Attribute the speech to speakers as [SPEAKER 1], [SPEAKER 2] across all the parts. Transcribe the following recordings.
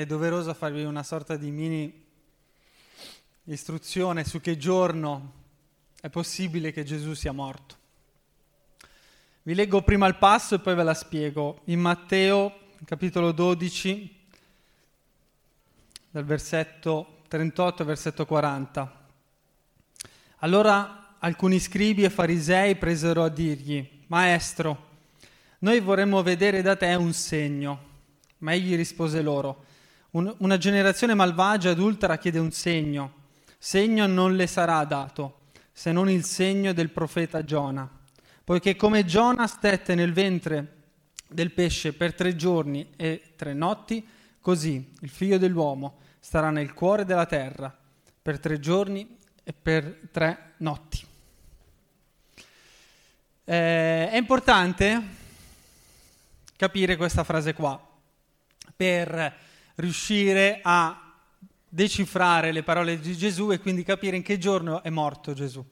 [SPEAKER 1] è doveroso farvi una sorta di mini istruzione su che giorno è possibile che Gesù sia morto. Vi leggo prima il passo e poi ve la spiego. In Matteo, capitolo 12, dal versetto 38 al versetto 40. Allora alcuni scribi e farisei presero a dirgli, Maestro, noi vorremmo vedere da te un segno. Ma egli rispose loro, un, una generazione malvagia e adultera chiede un segno. Segno non le sarà dato, se non il segno del profeta Giona. Poiché come Giona stette nel ventre del pesce per tre giorni e tre notti, così il figlio dell'uomo starà nel cuore della terra per tre giorni e per tre notti. Eh, è importante capire questa frase qua per riuscire a decifrare le parole di Gesù e quindi capire in che giorno è morto Gesù.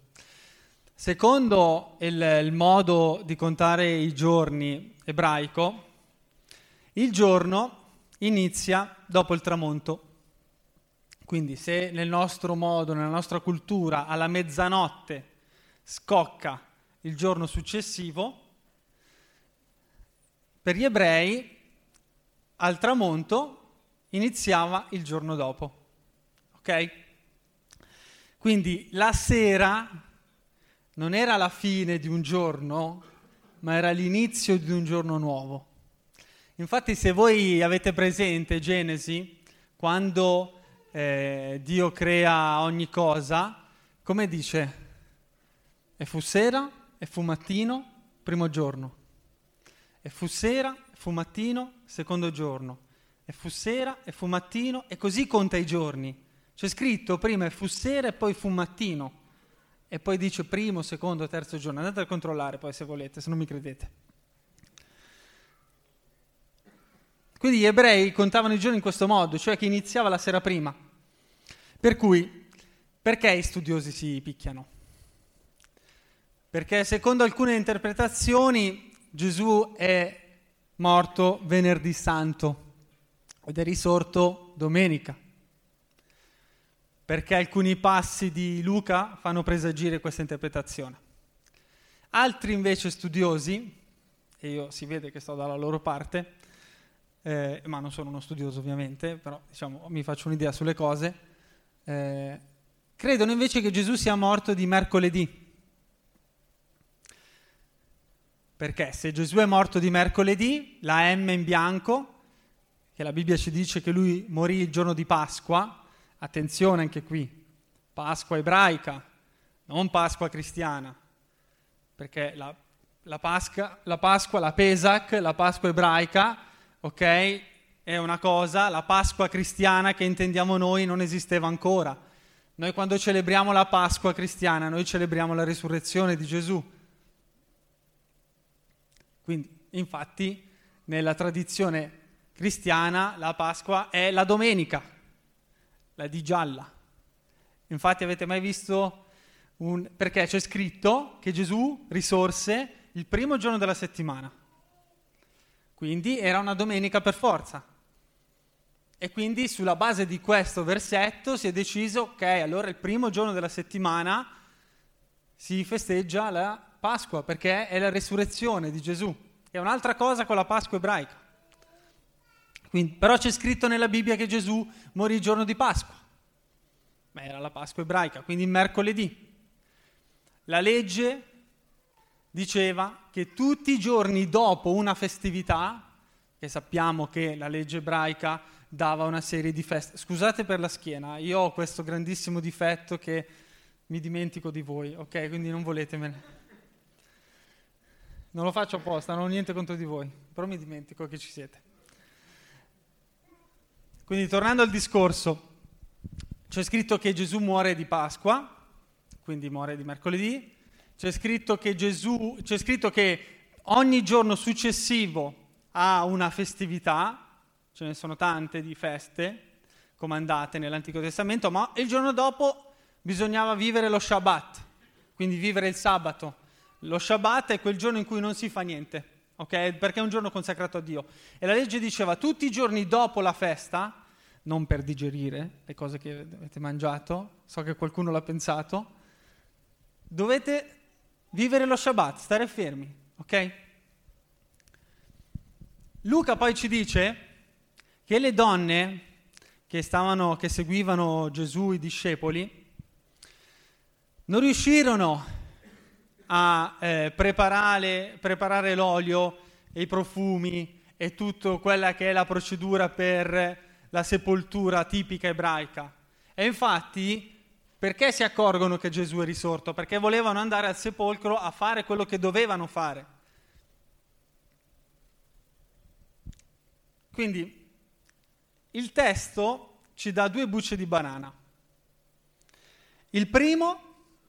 [SPEAKER 1] Secondo il, il modo di contare i giorni ebraico, il giorno inizia dopo il tramonto. Quindi se nel nostro modo, nella nostra cultura, alla mezzanotte scocca il giorno successivo, per gli ebrei al tramonto iniziava il giorno dopo. Ok? Quindi la sera non era la fine di un giorno, ma era l'inizio di un giorno nuovo. Infatti se voi avete presente Genesi, quando eh, Dio crea ogni cosa, come dice? E fu sera, e fu mattino, primo giorno. E fu sera, fu mattino, secondo giorno. E fu sera, e fu mattino, e così conta i giorni. C'è scritto prima e fu sera e poi fu mattino. E poi dice primo, secondo, terzo giorno. Andate a controllare poi se volete, se non mi credete. Quindi gli ebrei contavano i giorni in questo modo, cioè che iniziava la sera prima. Per cui, perché i studiosi si picchiano? Perché secondo alcune interpretazioni Gesù è morto venerdì santo ed è risorto domenica, perché alcuni passi di Luca fanno presagire questa interpretazione. Altri invece studiosi, e io si vede che sto dalla loro parte, eh, ma non sono uno studioso ovviamente, però diciamo, mi faccio un'idea sulle cose, eh, credono invece che Gesù sia morto di mercoledì Perché se Gesù è morto di mercoledì, la M in bianco, che la Bibbia ci dice che lui morì il giorno di Pasqua, attenzione anche qui, Pasqua ebraica, non Pasqua cristiana, perché la, la, Pasqua, la Pasqua, la Pesach, la Pasqua ebraica, ok, è una cosa, la Pasqua cristiana che intendiamo noi non esisteva ancora. Noi quando celebriamo la Pasqua cristiana, noi celebriamo la risurrezione di Gesù. Quindi, infatti, nella tradizione cristiana la Pasqua è la domenica, la di gialla. Infatti avete mai visto un... perché c'è scritto che Gesù risorse il primo giorno della settimana. Quindi era una domenica per forza. E quindi sulla base di questo versetto si è deciso, ok, allora il primo giorno della settimana si festeggia la Pasqua perché è la resurrezione di Gesù. È un'altra cosa con la Pasqua ebraica. Quindi, però c'è scritto nella Bibbia che Gesù morì il giorno di Pasqua. Ma era la Pasqua ebraica, quindi mercoledì. La legge diceva che tutti i giorni dopo una festività, che sappiamo che la legge ebraica dava una serie di feste. Scusate per la schiena, io ho questo grandissimo difetto che mi dimentico di voi, ok? Quindi non voletemene. Non lo faccio apposta, non ho niente contro di voi, però mi dimentico che ci siete. Quindi tornando al discorso, c'è scritto che Gesù muore di Pasqua, quindi muore di mercoledì, c'è scritto che Gesù, c'è scritto che ogni giorno successivo ha una festività, ce ne sono tante di feste comandate nell'Antico Testamento, ma il giorno dopo bisognava vivere lo Shabbat, quindi vivere il sabato. Lo Shabbat è quel giorno in cui non si fa niente, ok? Perché è un giorno consacrato a Dio. E la legge diceva tutti i giorni dopo la festa non per digerire le cose che avete mangiato, so che qualcuno l'ha pensato, dovete vivere lo Shabbat, stare fermi, ok? Luca poi ci dice che le donne che, stavano, che seguivano Gesù, i discepoli, non riuscirono a eh, preparare, preparare l'olio e i profumi e tutta quella che è la procedura per la sepoltura tipica ebraica. E infatti, perché si accorgono che Gesù è risorto? Perché volevano andare al sepolcro a fare quello che dovevano fare. Quindi il testo ci dà due bucce di banana. Il primo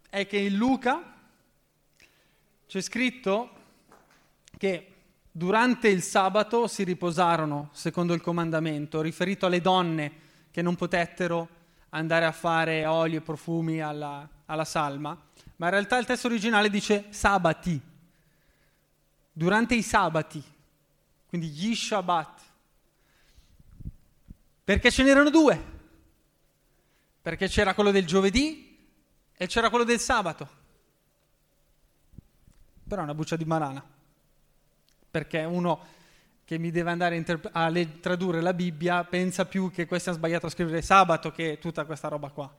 [SPEAKER 1] è che in Luca c'è scritto che durante il sabato si riposarono secondo il comandamento, riferito alle donne che non potettero andare a fare oli e profumi alla, alla salma, ma in realtà il testo originale dice sabati, durante i sabati, quindi gli Shabbat, perché ce n'erano due, perché c'era quello del giovedì e c'era quello del sabato, però è una buccia di banana perché uno che mi deve andare a, interp- a le- tradurre la Bibbia pensa più che questo ha sbagliato a scrivere sabato che tutta questa roba qua.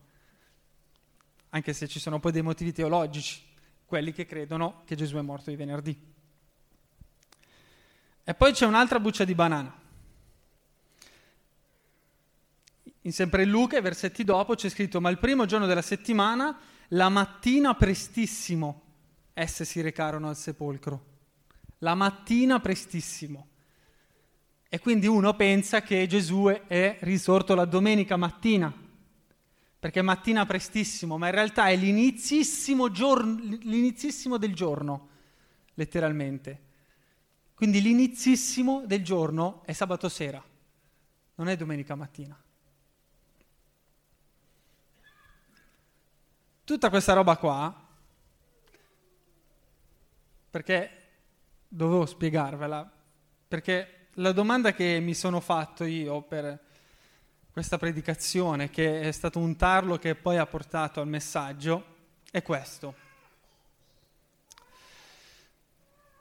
[SPEAKER 1] Anche se ci sono poi dei motivi teologici, quelli che credono che Gesù è morto di venerdì. E poi c'è un'altra buccia di banana. In sempre Luca, i versetti dopo, c'è scritto: Ma il primo giorno della settimana, la mattina prestissimo, esse si recarono al sepolcro la mattina prestissimo. E quindi uno pensa che Gesù è risorto la domenica mattina, perché mattina prestissimo, ma in realtà è l'inizissimo, giorno, l'inizissimo del giorno, letteralmente. Quindi l'inizissimo del giorno è sabato sera, non è domenica mattina. Tutta questa roba qua, perché dovevo spiegarvela, perché la domanda che mi sono fatto io per questa predicazione, che è stato un tarlo che poi ha portato al messaggio, è questo.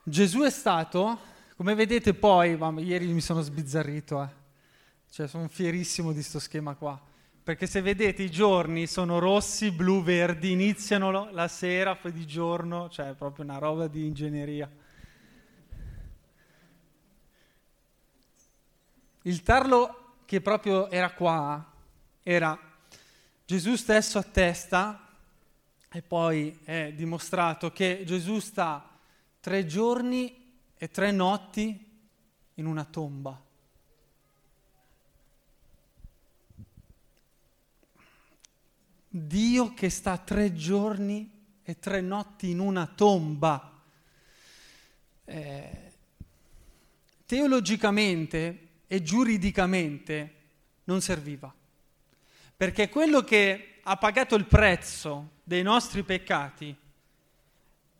[SPEAKER 1] Gesù è stato, come vedete poi, ieri mi sono sbizzarrito, eh. cioè sono fierissimo di questo schema qua, perché se vedete i giorni sono rossi, blu, verdi, iniziano la sera, poi di giorno, cioè è proprio una roba di ingegneria. Il tarlo che proprio era qua era Gesù stesso a testa e poi è dimostrato che Gesù sta tre giorni e tre notti in una tomba. Dio che sta tre giorni e tre notti in una tomba. Eh, teologicamente e giuridicamente non serviva. Perché quello che ha pagato il prezzo dei nostri peccati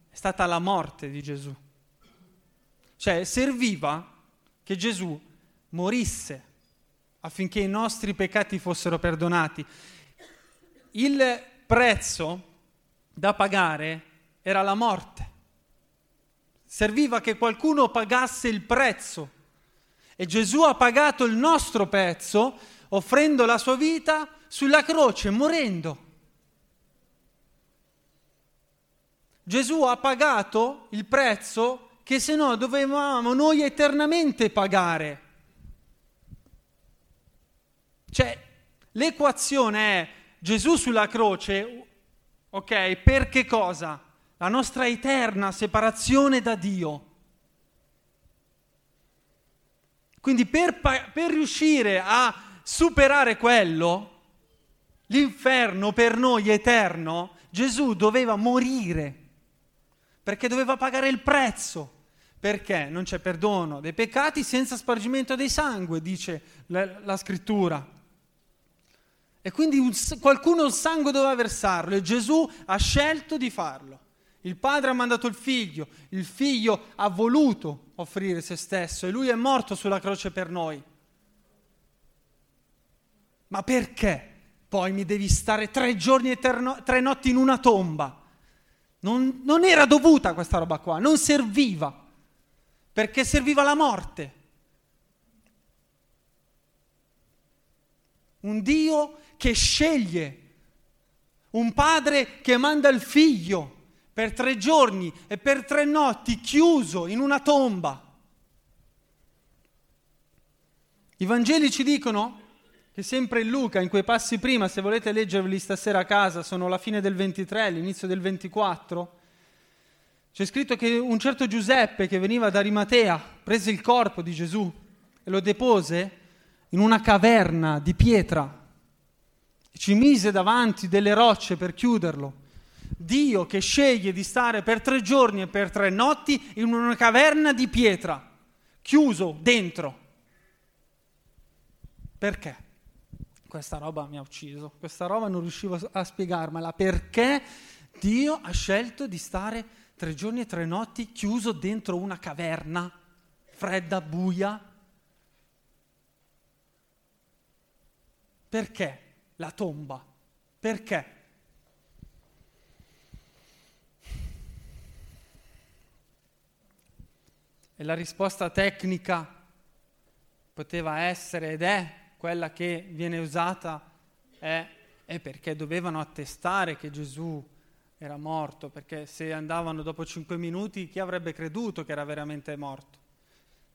[SPEAKER 1] è stata la morte di Gesù. Cioè serviva che Gesù morisse affinché i nostri peccati fossero perdonati. Il prezzo da pagare era la morte. Serviva che qualcuno pagasse il prezzo e Gesù ha pagato il nostro pezzo offrendo la sua vita sulla croce, morendo. Gesù ha pagato il prezzo che se no dovevamo noi eternamente pagare. Cioè, l'equazione è Gesù sulla croce, ok, per che cosa? La nostra eterna separazione da Dio. Quindi per, per riuscire a superare quello, l'inferno per noi eterno, Gesù doveva morire, perché doveva pagare il prezzo. Perché non c'è perdono dei peccati senza spargimento dei sangue, dice la, la scrittura. E quindi un, qualcuno il sangue doveva versarlo e Gesù ha scelto di farlo. Il padre ha mandato il figlio, il figlio ha voluto offrire se stesso e lui è morto sulla croce per noi. Ma perché poi mi devi stare tre giorni e tre notti in una tomba? Non, non era dovuta questa roba qua, non serviva, perché serviva la morte. Un Dio che sceglie, un padre che manda il figlio per tre giorni e per tre notti chiuso in una tomba. I Vangeli ci dicono che sempre in Luca, in quei passi prima, se volete leggerveli stasera a casa, sono la fine del 23, l'inizio del 24, c'è scritto che un certo Giuseppe che veniva da Arimatea prese il corpo di Gesù e lo depose in una caverna di pietra e ci mise davanti delle rocce per chiuderlo. Dio che sceglie di stare per tre giorni e per tre notti in una caverna di pietra, chiuso dentro. Perché? Questa roba mi ha ucciso, questa roba non riuscivo a spiegarmela. Perché Dio ha scelto di stare tre giorni e tre notti chiuso dentro una caverna, fredda, buia? Perché la tomba? Perché? E la risposta tecnica poteva essere ed è quella che viene usata è, è, perché dovevano attestare che Gesù era morto, perché se andavano dopo cinque minuti chi avrebbe creduto che era veramente morto?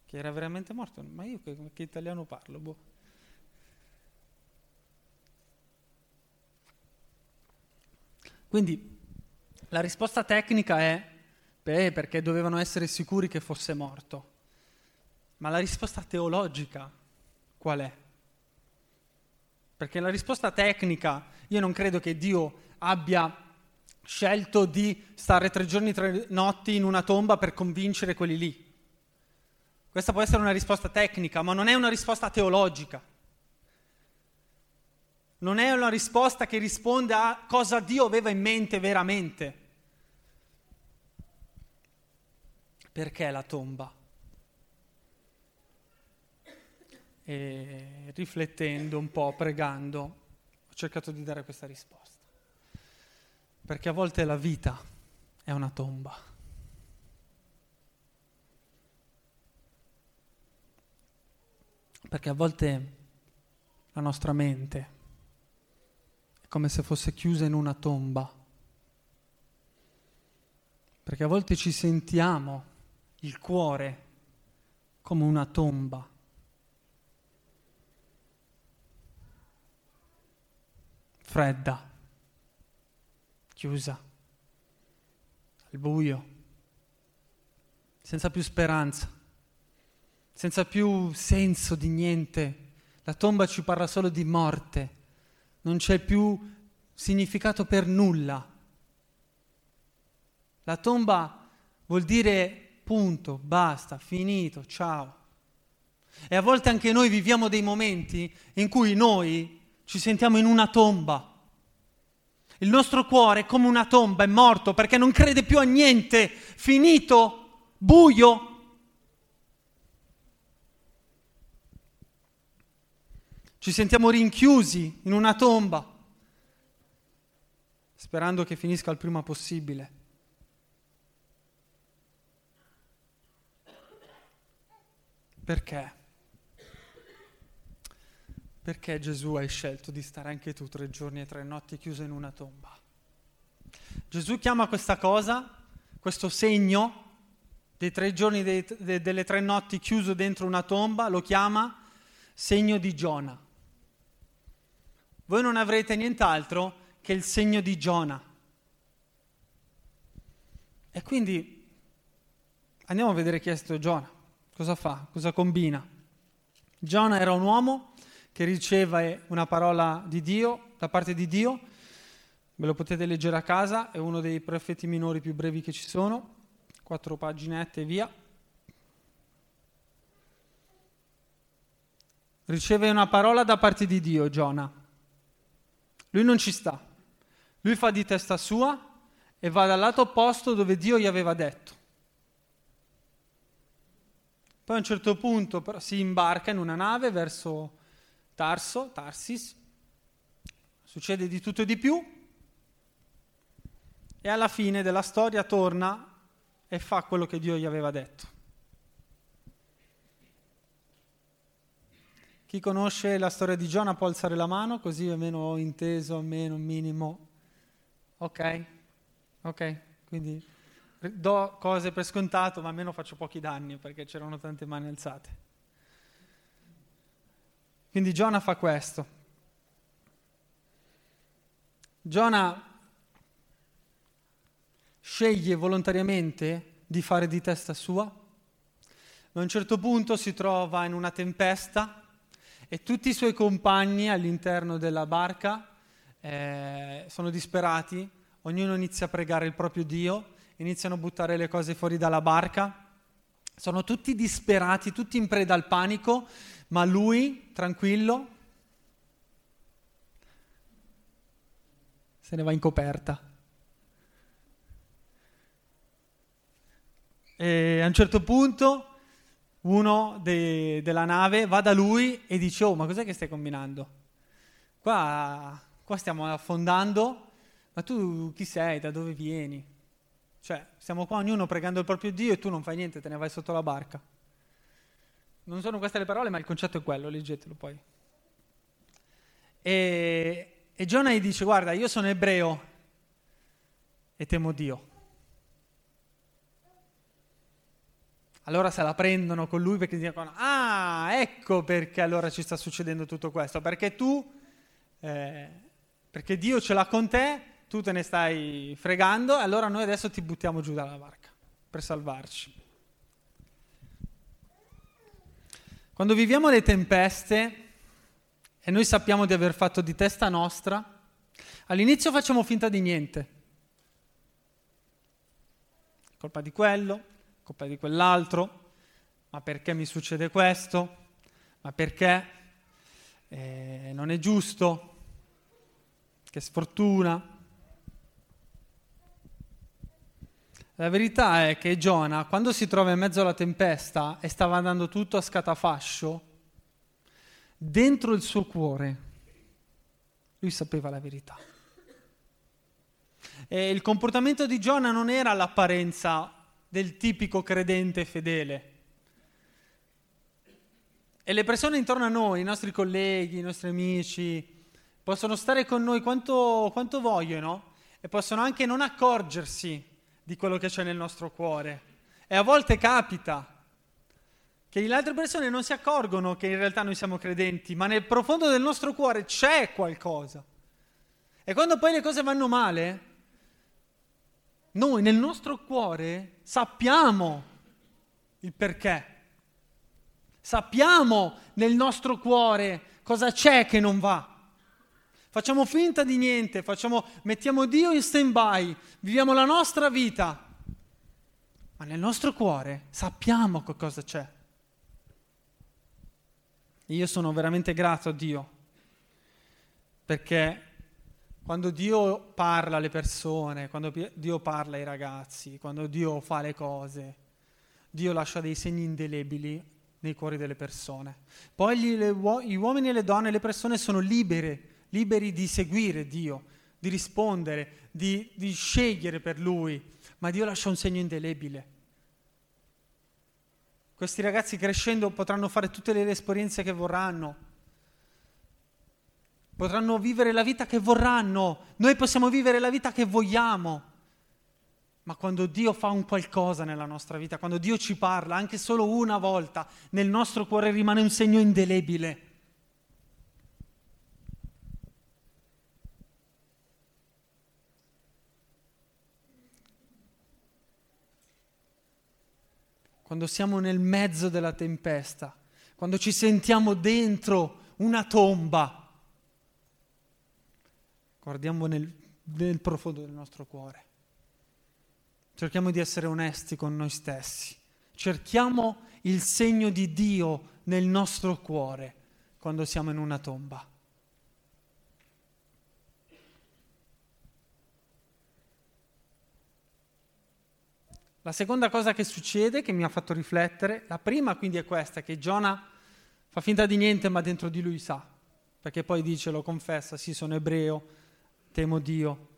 [SPEAKER 1] Che era veramente morto? Ma io che, che italiano parlo? Boh. Quindi la risposta tecnica è beh, perché dovevano essere sicuri che fosse morto. Ma la risposta teologica qual è? Perché la risposta tecnica, io non credo che Dio abbia scelto di stare tre giorni e tre notti in una tomba per convincere quelli lì. Questa può essere una risposta tecnica, ma non è una risposta teologica. Non è una risposta che risponde a cosa Dio aveva in mente veramente. Perché la tomba? E riflettendo un po', pregando, ho cercato di dare questa risposta. Perché a volte la vita è una tomba. Perché a volte la nostra mente come se fosse chiusa in una tomba. Perché a volte ci sentiamo il cuore come una tomba. Fredda, chiusa, al buio, senza più speranza, senza più senso di niente. La tomba ci parla solo di morte, non c'è più significato per nulla. La tomba vuol dire punto, basta, finito, ciao. E a volte anche noi viviamo dei momenti in cui noi ci sentiamo in una tomba. Il nostro cuore è come una tomba, è morto perché non crede più a niente, finito, buio. Ci sentiamo rinchiusi in una tomba, sperando che finisca il prima possibile. Perché? Perché Gesù hai scelto di stare anche tu tre giorni e tre notti chiuso in una tomba? Gesù chiama questa cosa, questo segno dei tre giorni e de, delle tre notti chiuso dentro una tomba, lo chiama segno di Giona. Voi non avrete nient'altro che il segno di Giona. E quindi andiamo a vedere chi è stato Giona. Cosa fa? Cosa combina? Giona era un uomo che riceve una parola di Dio, da parte di Dio, ve lo potete leggere a casa, è uno dei profeti minori più brevi che ci sono, quattro paginette e via. Riceve una parola da parte di Dio, Giona. Lui non ci sta. Lui fa di testa sua e va dal lato opposto dove Dio gli aveva detto. Poi a un certo punto si imbarca in una nave verso Tarso, Tarsis, succede di tutto e di più e alla fine della storia torna e fa quello che Dio gli aveva detto. Chi conosce la storia di Giona può alzare la mano, così almeno ho inteso, almeno minimo. Ok? Ok? Quindi do cose per scontato, ma almeno faccio pochi danni perché c'erano tante mani alzate. Quindi Giona fa questo. Giona sceglie volontariamente di fare di testa sua, ma a un certo punto si trova in una tempesta e tutti i suoi compagni all'interno della barca eh, sono disperati, ognuno inizia a pregare il proprio Dio, iniziano a buttare le cose fuori dalla barca, sono tutti disperati, tutti in preda al panico, ma lui, tranquillo, se ne va in coperta. E a un certo punto uno de- della nave va da lui e dice, oh, ma cos'è che stai combinando? Qua, qua stiamo affondando, ma tu chi sei? Da dove vieni? Cioè, siamo qua ognuno pregando il proprio Dio e tu non fai niente, te ne vai sotto la barca. Non sono queste le parole, ma il concetto è quello, leggetelo poi. E, e Giona gli dice, guarda, io sono ebreo e temo Dio. Allora se la prendono con lui perché dicono, ah, ecco perché allora ci sta succedendo tutto questo, perché tu, eh, perché Dio ce l'ha con te, tu te ne stai fregando, allora noi adesso ti buttiamo giù dalla barca per salvarci. Quando viviamo le tempeste e noi sappiamo di aver fatto di testa nostra, all'inizio facciamo finta di niente. Colpa di quello, colpa di quell'altro, ma perché mi succede questo, ma perché eh, non è giusto, che sfortuna. La verità è che Giona, quando si trova in mezzo alla tempesta e stava andando tutto a scatafascio, dentro il suo cuore, lui sapeva la verità. E il comportamento di Giona non era l'apparenza del tipico credente fedele. E le persone intorno a noi, i nostri colleghi, i nostri amici, possono stare con noi quanto, quanto vogliono e possono anche non accorgersi di quello che c'è nel nostro cuore. E a volte capita che le altre persone non si accorgono che in realtà noi siamo credenti, ma nel profondo del nostro cuore c'è qualcosa. E quando poi le cose vanno male, noi nel nostro cuore sappiamo il perché. Sappiamo nel nostro cuore cosa c'è che non va. Facciamo finta di niente, facciamo, mettiamo Dio in stand-by, viviamo la nostra vita, ma nel nostro cuore sappiamo che cosa c'è. Io sono veramente grato a Dio perché quando Dio parla alle persone, quando Dio parla ai ragazzi, quando Dio fa le cose, Dio lascia dei segni indelebili nei cuori delle persone. Poi gli, le, gli uomini e le donne, le persone sono libere, liberi di seguire Dio, di rispondere, di, di scegliere per Lui, ma Dio lascia un segno indelebile. Questi ragazzi crescendo potranno fare tutte le esperienze che vorranno, potranno vivere la vita che vorranno, noi possiamo vivere la vita che vogliamo. Ma quando Dio fa un qualcosa nella nostra vita, quando Dio ci parla, anche solo una volta, nel nostro cuore rimane un segno indelebile. Quando siamo nel mezzo della tempesta, quando ci sentiamo dentro una tomba, guardiamo nel, nel profondo del nostro cuore. Cerchiamo di essere onesti con noi stessi. Cerchiamo il segno di Dio nel nostro cuore quando siamo in una tomba. La seconda cosa che succede, che mi ha fatto riflettere, la prima quindi è questa, che Giona fa finta di niente ma dentro di lui sa. perché poi dice, lo confessa, sì, sono ebreo, temo Dio.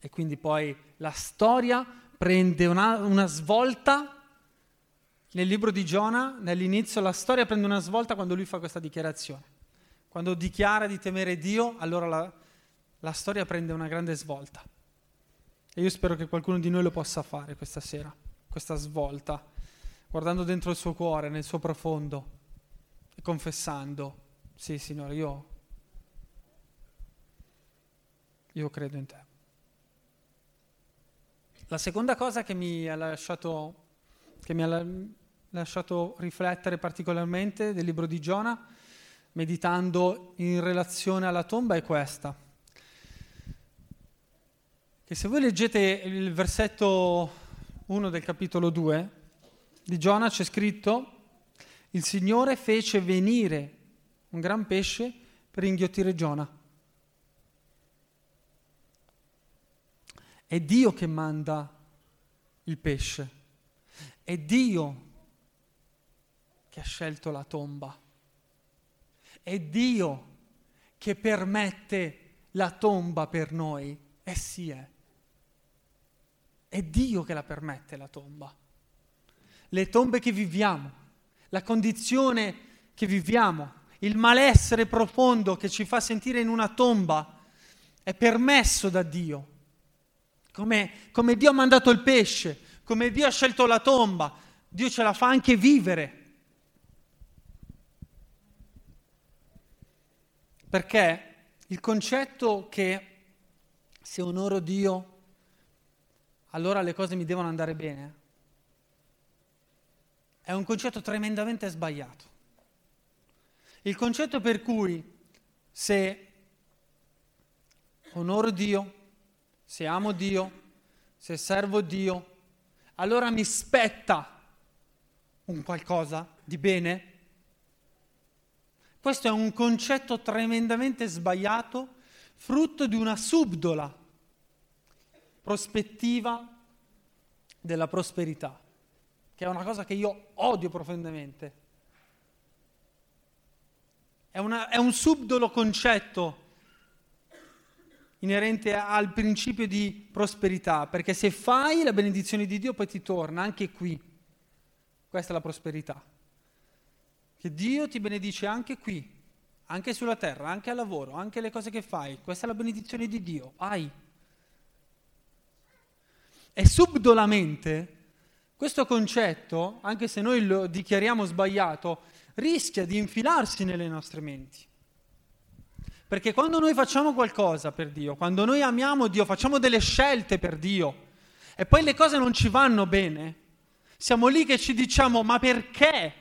[SPEAKER 1] E quindi poi la storia prende una, una svolta nel libro di Giona, nell'inizio, la storia prende una svolta quando lui fa questa dichiarazione. Quando dichiara di temere Dio, allora la, la storia prende una grande svolta. E io spero che qualcuno di noi lo possa fare questa sera, questa svolta, guardando dentro il suo cuore, nel suo profondo e confessando sì, Signore, io, io credo in te. La seconda cosa che mi ha lasciato, che mi ha lasciato riflettere particolarmente del libro di Giona, meditando in relazione alla tomba, è questa. Che se voi leggete il versetto 1 del capitolo 2 di Giona c'è scritto, il Signore fece venire un gran pesce per inghiottire Giona. È Dio che manda il pesce, è Dio che ha scelto la tomba, è Dio che permette la tomba per noi. Eh sì, è. È Dio che la permette la tomba. Le tombe che viviamo, la condizione che viviamo, il malessere profondo che ci fa sentire in una tomba è permesso da Dio. Come, come, Dio ha mandato il pesce, come Dio ha scelto la tomba, Dio ce la fa anche vivere. Perché il concetto che se onoro Dio, allora le cose mi devono andare bene, è un concetto tremendamente sbagliato. Il concetto per cui se onoro Dio, se amo Dio, se servo Dio, allora mi spetta un qualcosa di bene? Questo è un concetto tremendamente sbagliato, frutto di una subdola prospettiva della prosperità, che è una cosa che io odio profondamente. È, una, è un subdolo concetto inerente al principio di prosperità, perché se fai la benedizione di Dio poi ti torna anche qui. Questa è la prosperità. Che Dio ti benedice anche qui, anche sulla terra, anche al lavoro, anche le cose che fai. Questa è la benedizione di Dio. Hai. E subdolamente questo concetto, anche se noi lo dichiariamo sbagliato, rischia di infilarsi nelle nostre menti. Perché quando noi facciamo qualcosa per Dio, quando noi amiamo Dio, facciamo delle scelte per Dio e poi le cose non ci vanno bene, siamo lì che ci diciamo ma perché?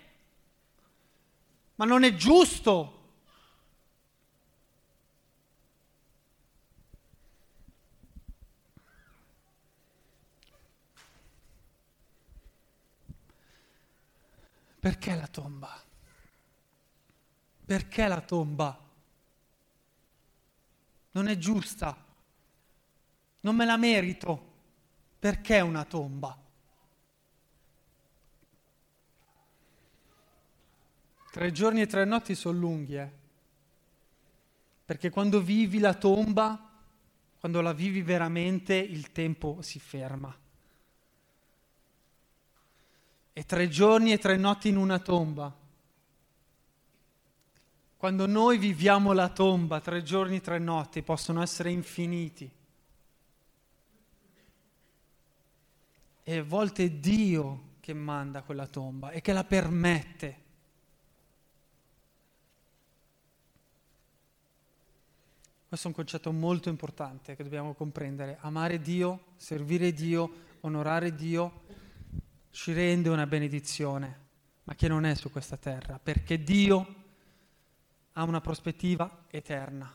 [SPEAKER 1] Ma non è giusto. Perché la tomba? Perché la tomba? Non è giusta. Non me la merito. Perché una tomba? Tre giorni e tre notti sono lunghi, eh? Perché quando vivi la tomba, quando la vivi veramente, il tempo si ferma. E tre giorni e tre notti in una tomba quando noi viviamo la tomba tre giorni, tre notti, possono essere infiniti. E a volte è Dio che manda quella tomba e che la permette. Questo è un concetto molto importante che dobbiamo comprendere. Amare Dio, servire Dio, onorare Dio ci rende una benedizione, ma che non è su questa terra, perché Dio ha una prospettiva eterna.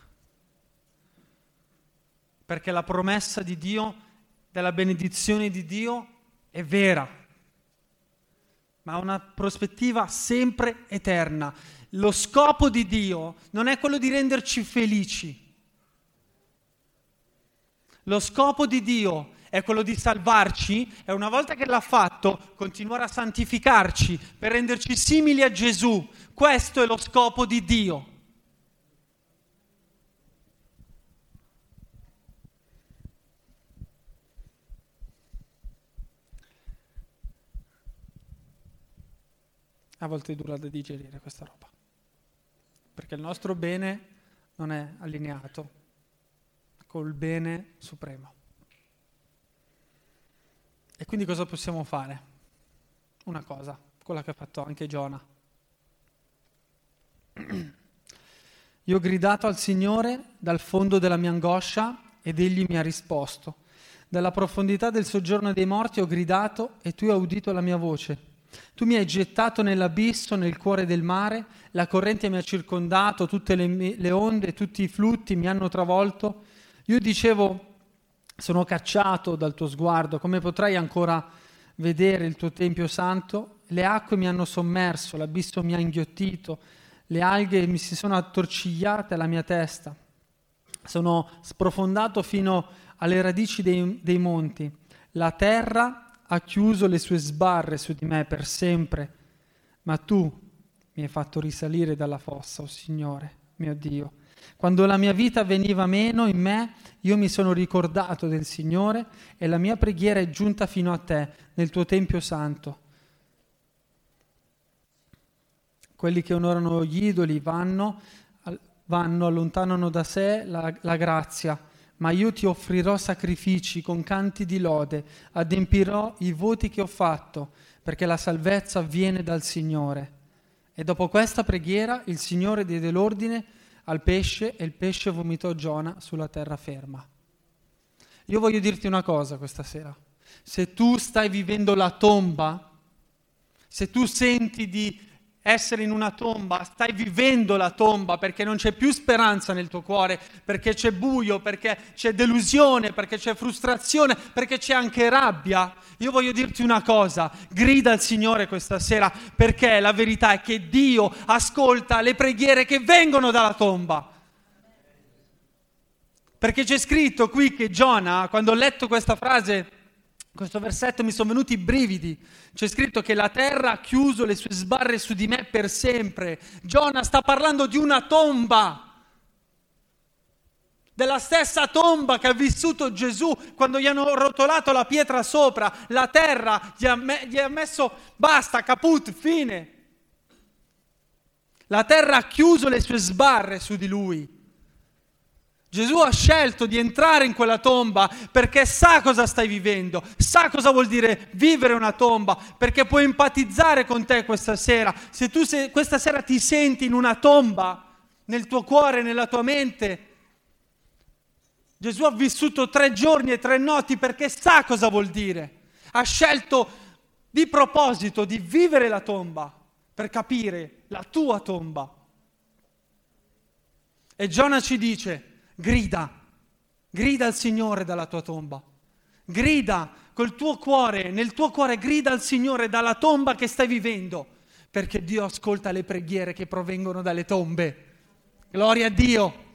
[SPEAKER 1] Perché la promessa di Dio, della benedizione di Dio, è vera, ma ha una prospettiva sempre eterna. Lo scopo di Dio non è quello di renderci felici. Lo scopo di Dio è quello di salvarci e una volta che l'ha fatto continuare a santificarci per renderci simili a Gesù. Questo è lo scopo di Dio. A volte dura da digerire questa roba, perché il nostro bene non è allineato col bene supremo. E quindi cosa possiamo fare? Una cosa, quella che ha fatto anche Giona. Io ho gridato al Signore dal fondo della mia angoscia ed egli mi ha risposto. Dalla profondità del soggiorno dei morti ho gridato e tu hai udito la mia voce. Tu mi hai gettato nell'abisso, nel cuore del mare, la corrente mi ha circondato, tutte le, le onde, tutti i flutti mi hanno travolto. Io dicevo, sono cacciato dal tuo sguardo, come potrai ancora vedere il tuo Tempio santo? Le acque mi hanno sommerso, l'abisso mi ha inghiottito, le alghe mi si sono attorcigliate alla mia testa. Sono sprofondato fino alle radici dei, dei monti. La terra ha chiuso le sue sbarre su di me per sempre, ma tu mi hai fatto risalire dalla fossa, o oh Signore, mio Dio. Quando la mia vita veniva meno in me, io mi sono ricordato del Signore e la mia preghiera è giunta fino a te, nel tuo Tempio Santo. Quelli che onorano gli idoli vanno, vanno allontanano da sé la, la grazia, ma io ti offrirò sacrifici con canti di lode, adempirò i voti che ho fatto, perché la salvezza viene dal Signore. E dopo questa preghiera il Signore diede l'ordine al pesce e il pesce vomitò Giona sulla terra ferma. Io voglio dirti una cosa questa sera. Se tu stai vivendo la tomba, se tu senti di essere in una tomba, stai vivendo la tomba perché non c'è più speranza nel tuo cuore, perché c'è buio, perché c'è delusione, perché c'è frustrazione, perché c'è anche rabbia. Io voglio dirti una cosa, grida al Signore questa sera perché la verità è che Dio ascolta le preghiere che vengono dalla tomba. Perché c'è scritto qui che Giona, quando ho letto questa frase, questo versetto mi sono venuti i brividi. C'è scritto che la terra ha chiuso le sue sbarre su di me per sempre. Giona sta parlando di una tomba. Della stessa tomba che ha vissuto Gesù quando gli hanno rotolato la pietra sopra, la terra gli ha, me- gli ha messo basta, caput, fine. La terra ha chiuso le sue sbarre su di lui. Gesù ha scelto di entrare in quella tomba perché sa cosa stai vivendo, sa cosa vuol dire vivere una tomba, perché può empatizzare con te questa sera. Se tu se, questa sera ti senti in una tomba, nel tuo cuore, nella tua mente, Gesù ha vissuto tre giorni e tre notti perché sa cosa vuol dire. Ha scelto di proposito di vivere la tomba per capire la tua tomba. E Giona ci dice, grida, grida al Signore dalla tua tomba, grida col tuo cuore, nel tuo cuore grida al Signore dalla tomba che stai vivendo, perché Dio ascolta le preghiere che provengono dalle tombe. Gloria a Dio.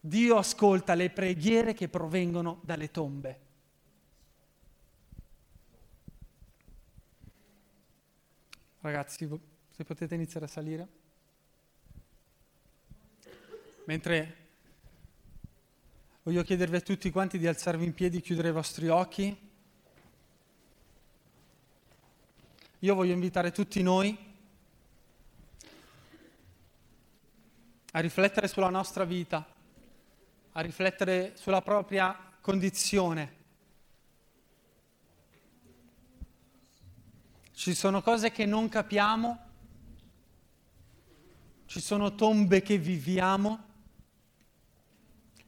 [SPEAKER 1] Dio ascolta le preghiere che provengono dalle tombe. Ragazzi, se potete iniziare a salire. Mentre voglio chiedervi a tutti quanti di alzarvi in piedi, chiudere i vostri occhi. Io voglio invitare tutti noi a riflettere sulla nostra vita, a riflettere sulla propria condizione. Ci sono cose che non capiamo, ci sono tombe che viviamo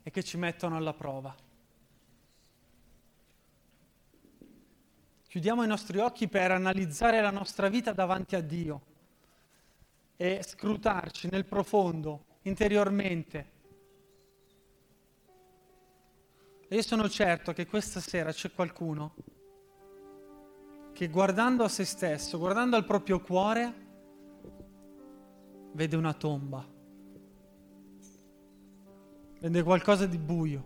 [SPEAKER 1] e che ci mettono alla prova. Chiudiamo i nostri occhi per analizzare la nostra vita davanti a Dio e scrutarci nel profondo, interiormente. E io sono certo che questa sera c'è qualcuno che guardando a se stesso, guardando al proprio cuore, vede una tomba vede qualcosa di buio,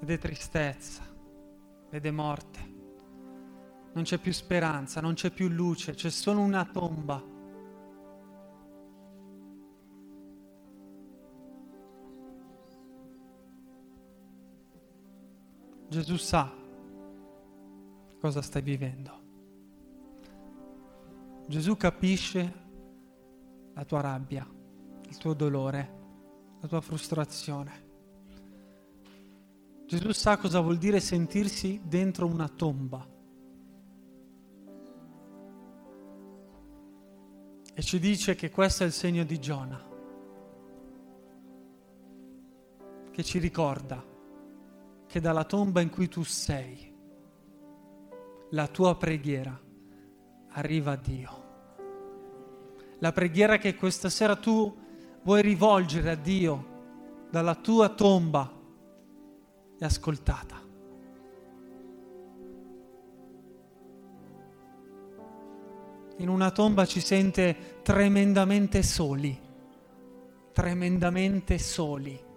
[SPEAKER 1] vede tristezza, vede morte. Non c'è più speranza, non c'è più luce, c'è solo una tomba. Gesù sa cosa stai vivendo. Gesù capisce la tua rabbia, il tuo dolore, la tua frustrazione. Gesù sa cosa vuol dire sentirsi dentro una tomba. E ci dice che questo è il segno di Giona, che ci ricorda che dalla tomba in cui tu sei, la tua preghiera arriva a Dio. La preghiera che questa sera tu vuoi rivolgere a Dio dalla tua tomba è ascoltata. In una tomba ci sente tremendamente soli, tremendamente soli.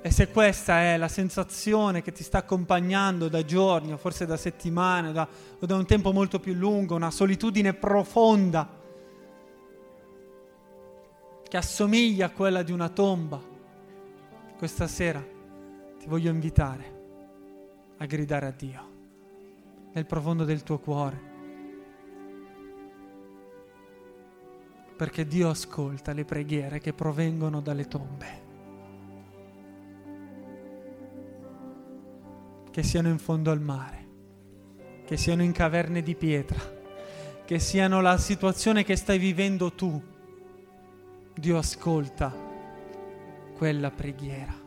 [SPEAKER 1] E se questa è la sensazione che ti sta accompagnando da giorni o forse da settimane da, o da un tempo molto più lungo, una solitudine profonda che assomiglia a quella di una tomba, questa sera ti voglio invitare a gridare a Dio nel profondo del tuo cuore. Perché Dio ascolta le preghiere che provengono dalle tombe. che siano in fondo al mare, che siano in caverne di pietra, che siano la situazione che stai vivendo tu. Dio ascolta quella preghiera.